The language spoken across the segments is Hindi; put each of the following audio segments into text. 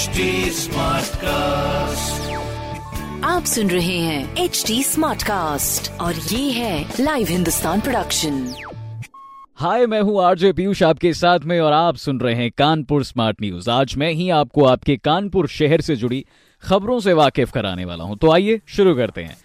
HD Smartcast. आप सुन रहे हैं एच डी स्मार्ट कास्ट और ये है लाइव हिंदुस्तान प्रोडक्शन हाय मैं हूँ आरजे पीयूष आपके साथ में और आप सुन रहे हैं कानपुर स्मार्ट न्यूज़ आज मैं ही आपको आपके कानपुर शहर से जुड़ी खबरों से वाकिफ कराने वाला हूँ। तो आइए शुरू करते हैं।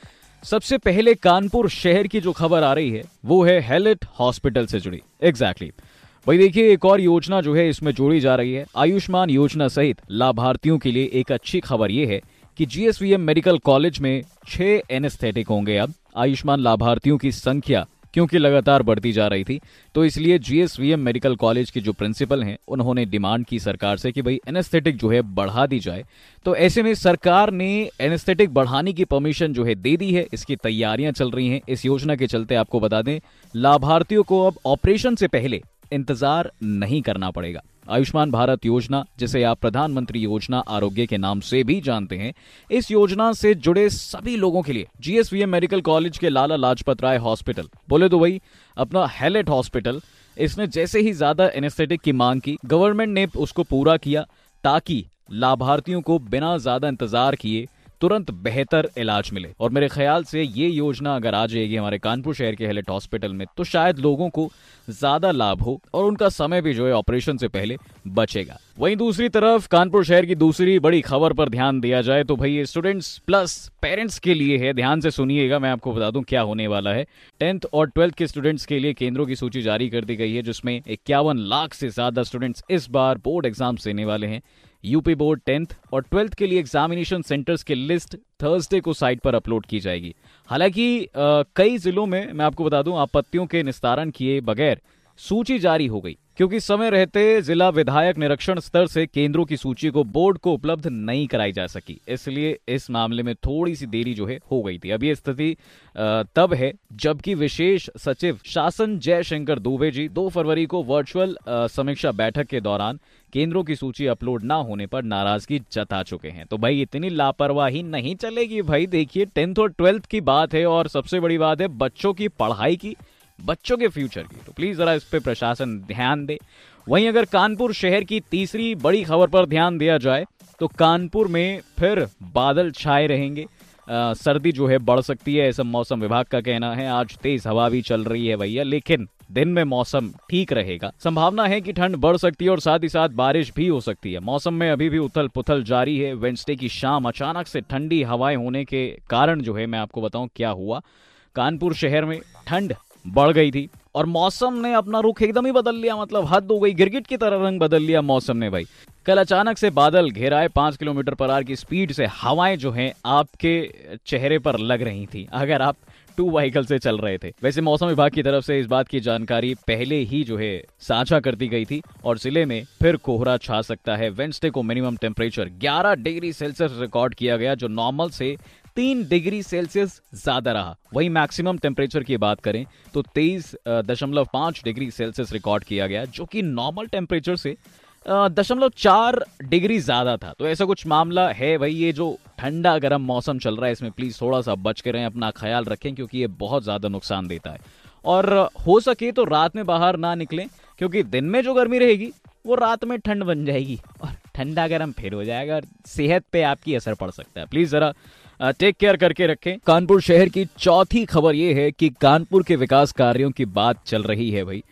सबसे पहले कानपुर शहर की जो खबर आ रही है वो है हेलेट हॉस्पिटल से जुड़ी। Exactly exactly. भाई देखिए, एक और योजना जो है, इसमें जोड़ी जा रही है। आयुष्मान योजना सहित लाभार्थियों के लिए एक अच्छी खबर ये है कि जीएसवीएम मेडिकल कॉलेज में छह एनेस्थेटिक होंगे अब। आयुष्मान लाभार्थियों की संख्या क्योंकि लगातार बढ़ती जा रही थी तो इसलिए जीएसवीएम मेडिकल कॉलेज के जो प्रिंसिपल हैं, उन्होंने डिमांड की सरकार से कि भाई, एनेस्थेटिक जो है, बढ़ा दी जाए। तो ऐसे में सरकार ने एनेस्थेटिक बढ़ाने की परमिशन जो है, दे दी है। इसकी तैयारियाँ चल रही हैं। इस योजना के चलते आपको बता दें, लाभार्थियों को अब ऑपरेशन से पहले इंतज़ार नहीं करना पड़ेगा। आयुष्मान भारत योजना, जिसे आप प्रधानमंत्री योजना आरोग्य के नाम से भी जानते हैं, इस योजना से जुड़े सभी लोगों के लिए जीएसवीएम मेडिकल कॉलेज के लाला लाजपत राय हॉस्पिटल। बोले तो वही, अपना हेलेट हॉस्पिटल, इसने जैसे ही ज़्यादा एनेस्थेटिक की मांग की गवर्नमेंट ने उसको पूरा किया ताकि लाभार्थियों को बिना ज़्यादा इंतज़ार किए तुरंत बेहतर इलाज मिले। और मेरे ख्याल से ये योजना अगर आ जाएगी हमारे कानपुर शहर के हेलेट हॉस्पिटल में तो शायद लोगों को ज़्यादा लाभ हो और उनका समय भी जो है ऑपरेशन से पहले बचेगा। वहीं दूसरी तरफ़, कानपुर शहर की दूसरी बड़ी खबर पर ध्यान दिया जाए तो भाई ये स्टूडेंट्स प्लस पेरेंट्स के लिए है। ध्यान से सुनिएगा, मैं आपको बता दूँ क्या होने वाला है। टेंथ और ट्वेल्थ के स्टूडेंट्स के लिए केंद्रों की सूची जारी कर दी गई है, जिसमें इक्यावन लाख से ज़्यादा स्टूडेंट्स इस बार बोर्ड एग्ज़ाम देने वाले हैं। यूपी बोर्ड टेंथ और ट्वेल्थ के लिए एग्जामिनेशन सेंटर्स की लिस्ट थर्सडे को साइट पर अपलोड की जाएगी। हालाँकि कई जिलों में, मैं आपको बता दूँ आपत्तियों के निस्तारण किए बगैर सूची जारी हो गई। क्योंकि समय रहते जिला विधायक निरीक्षण स्तर से केंद्रों की सूची को बोर्ड को उपलब्ध नहीं कराई जा सकी। इसलिए इस मामले में थोड़ी सी देरी जो है हो गई थी। अभी स्थिति तब है, जबकि विशेष सचिव शासन जयशंकर दुबे जी 2 फरवरी को वर्चुअल समीक्षा बैठक के दौरान केंद्रों की सूची अपलोड ना होने पर नाराज़गी जता चुके हैं। तो भाई, इतनी लापरवाही नहीं चलेगी भाई। देखिए, टेंथ और ट्वेल्थ की बात है और सबसे बड़ी बात है बच्चों की पढ़ाई की। बच्चों के फ्यूचर की। तो प्लीज़ जरा इस पर प्रशासन ध्यान दे। वहीं अगर कानपुर शहर की तीसरी बड़ी खबर पर ध्यान दिया जाए तो कानपुर में फिर बादल छाए रहेंगे। आ, सर्दी जो है बढ़ सकती है ऐसा मौसम विभाग का कहना है। आज तेज हवा भी चल रही है भैया लेकिन दिन में मौसम ठीक रहेगा। संभावना है कि ठंड बढ़ सकती है और साथ ही साथ बारिश भी हो सकती है। मौसम में अभी भी उथल पुथल जारी है। वेंसडे की शाम अचानक से ठंडी हवाएँ होने के कारण जो है मैं आपको बताऊँ क्या हुआ। कानपुर शहर में ठंड बढ़ गई थी। और मौसम ने अपना रुख एकदम ही बदल लिया मतलब हद हो गई, गिरगिट की तरह रंग बदल लिया मौसम ने भाई। कल अचानक से बादल घेराए पाँच किलोमीटर पर आर की स्पीड से हवाएँ जो हैं आपके चेहरे पर लग रही थी, अगर आप टू व्हीकल से चल रहे थे। वैसे मौसम विभाग की तरफ़ से इस बात की जानकारी पहले ही जो है साझा कर दी गई थी, और ज़िले में फिर कोहरा छा सकता है। वेंसडे को minimum temperature 11 degree Celsius record किया गया, जो नॉर्मल से तीन डिग्री सेल्सियस ज़्यादा रहा। वही मैक्सिमम टेम्परेचर की बात करें तो तेईस दशमलव पाँच डिग्री सेल्सियस रिकॉर्ड किया गया, जो कि नॉर्मल टेम्परेचर से दशमलव चार डिग्री ज़्यादा था। तो ऐसा कुछ मामला है भाई, ये जो ठंडा गर्म मौसम चल रहा है, इसमें प्लीज़ थोड़ा सा बच के रहें, अपना ख्याल रखें, क्योंकि ये बहुत ज़्यादा नुकसान देता है। और हो सके तो रात में बाहर ना निकलें, क्योंकि दिन में जो गर्मी रहेगी, वो रात में ठंड बन जाएगी, और ठंडा गर्म फिर हो जाएगा, और सेहत पे आपकी असर पड़ सकता है। प्लीज़ जरा टेक केयर करके रखें। कानपुर शहर की चौथी खबर यह है कि कानपुर के विकास कार्यों की बात चल रही है भाई।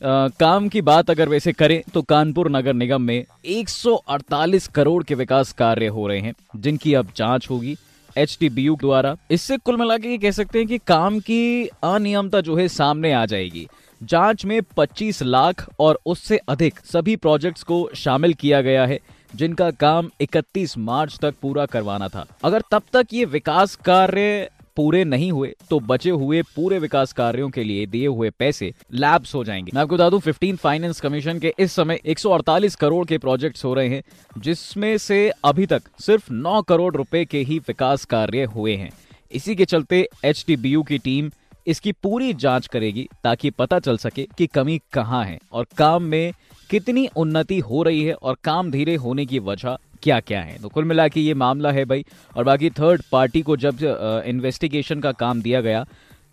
आ, काम की बात अगर वैसे करें तो कानपुर नगर निगम में 148 करोड़ के विकास कार्य हो रहे हैं जिनकी अब जाँच होगी एच द्वारा। इससे कुल मिला के कह सकते हैं कि काम की अनियमता जो है सामने आ जाएगी। जाँच में 25 लाख और उससे अधिक सभी प्रोजेक्ट्स को शामिल किया गया है। जिनका काम 31 मार्च तक पूरा करवाना था। अगर तब तक ये विकास कार्य पूरे नहीं हुए तो बचे हुए पूरे विकास कार्यों के लिए दिए हुए पैसे लैब्स हो जाएँगे। मैं आपको बता दूँ 15 फाइनेंस कमीशन के इस समय 148 करोड़ के प्रोजेक्ट्स हो रहे हैं, जिसमें से अभी तक सिर्फ़ 9 करोड़ रुपए के ही विकास कार्य हुए हैं। इसी के चलते एचडीबीयू की टीम इसकी पूरी जाँच करेगी ताकि पता चल सके कि कमी कहाँ है और काम में कितनी उन्नति हो रही है और काम धीरे होने की वजह क्या क्या है। तो कुल मिला के ये मामला है भाई और बाकी थर्ड पार्टी को जब इन्वेस्टिगेशन का काम दिया गया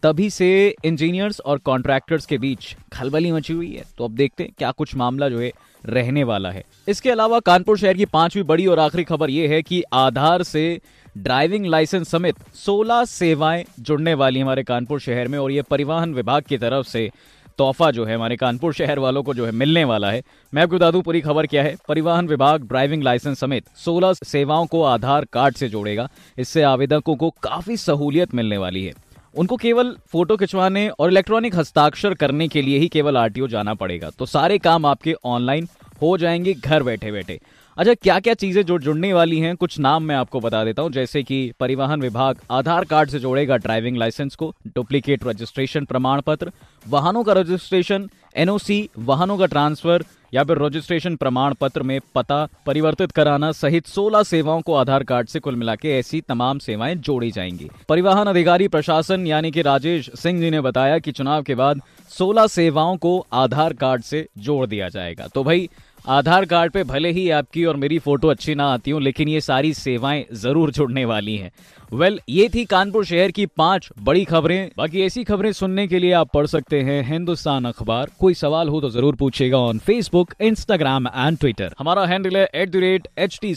तभी से इंजीनियर्स और कॉन्ट्रैक्टर्स के बीच खलबली मची हुई है। तो अब देखते हैं क्या कुछ मामला जो है रहने वाला है। इसके अलावा कानपुर शहर की पांचवी बड़ी और आखिरी खबर यह है कि आधार से ड्राइविंग लाइसेंस समेत 16 सेवाएँ जुड़ने वाली हमारे कानपुर शहर में और ये परिवहन विभाग की तरफ़ से तोहफा जो है हमारे कानपुर शहर वालों को जो है मिलने वाला है। मैं आपको बता दूँ, पूरी खबर क्या है? परिवहन विभाग ड्राइविंग लाइसेंस समेत 16 सेवाओं को आधार कार्ड से जोड़ेगा। इससे आवेदकों को काफ़ी सहूलियत मिलने वाली है। उनको केवल फ़ोटो खिंचवाने और इलेक्ट्रॉनिक हस्ताक्षर करने के लिए ही केवल आरटीओ जाना पड़ेगा। तो सारे काम आपके ऑनलाइन हो जाएँगे, घर बैठे बैठे अच्छा क्या क्या चीज़ें जो जुड़ने वाली हैं, कुछ नाम मैं आपको बता देता हूँ। जैसे कि परिवहन विभाग, आधार कार्ड से जोड़ेगा ड्राइविंग लाइसेंस को, डुप्लीकेट रजिस्ट्रेशन प्रमाण पत्र वाहनों का रजिस्ट्रेशन, एनओसी, वाहनों का ट्रांसफ़र या फिर रजिस्ट्रेशन प्रमाण पत्र में पता परिवर्तित कराना सहित 16 सेवाओं को आधार कार्ड से कुल मिला के ऐसी तमाम सेवाएँ जोड़ी जाएँगी। परिवहन अधिकारी प्रशासन यानी कि राजेश सिंह जी ने बताया कि चुनाव के बाद 16 सेवाओं को आधार कार्ड से जोड़ दिया जाएगा। तो भाई आधार कार्ड पे भले ही आपकी और मेरी फ़ोटो अच्छी ना आती हो लेकिन ये सारी सेवाएँ ज़रूर जुड़ने वाली हैं। वेल well, ये थी कानपुर शहर की पाँच बड़ी खबरें। बाकी ऐसी खबरें सुनने के लिए आप पढ़ सकते हैं हिंदुस्तान अखबार। कोई सवाल हो तो ज़रूर पूछेगा on Facebook Instagram and Twitter हमारा हैंडल है at the rate H T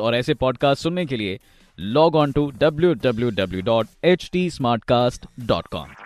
और ऐसे पॉडकास्ट सुनने के लिए log on to W W W dot H T smart cast dot com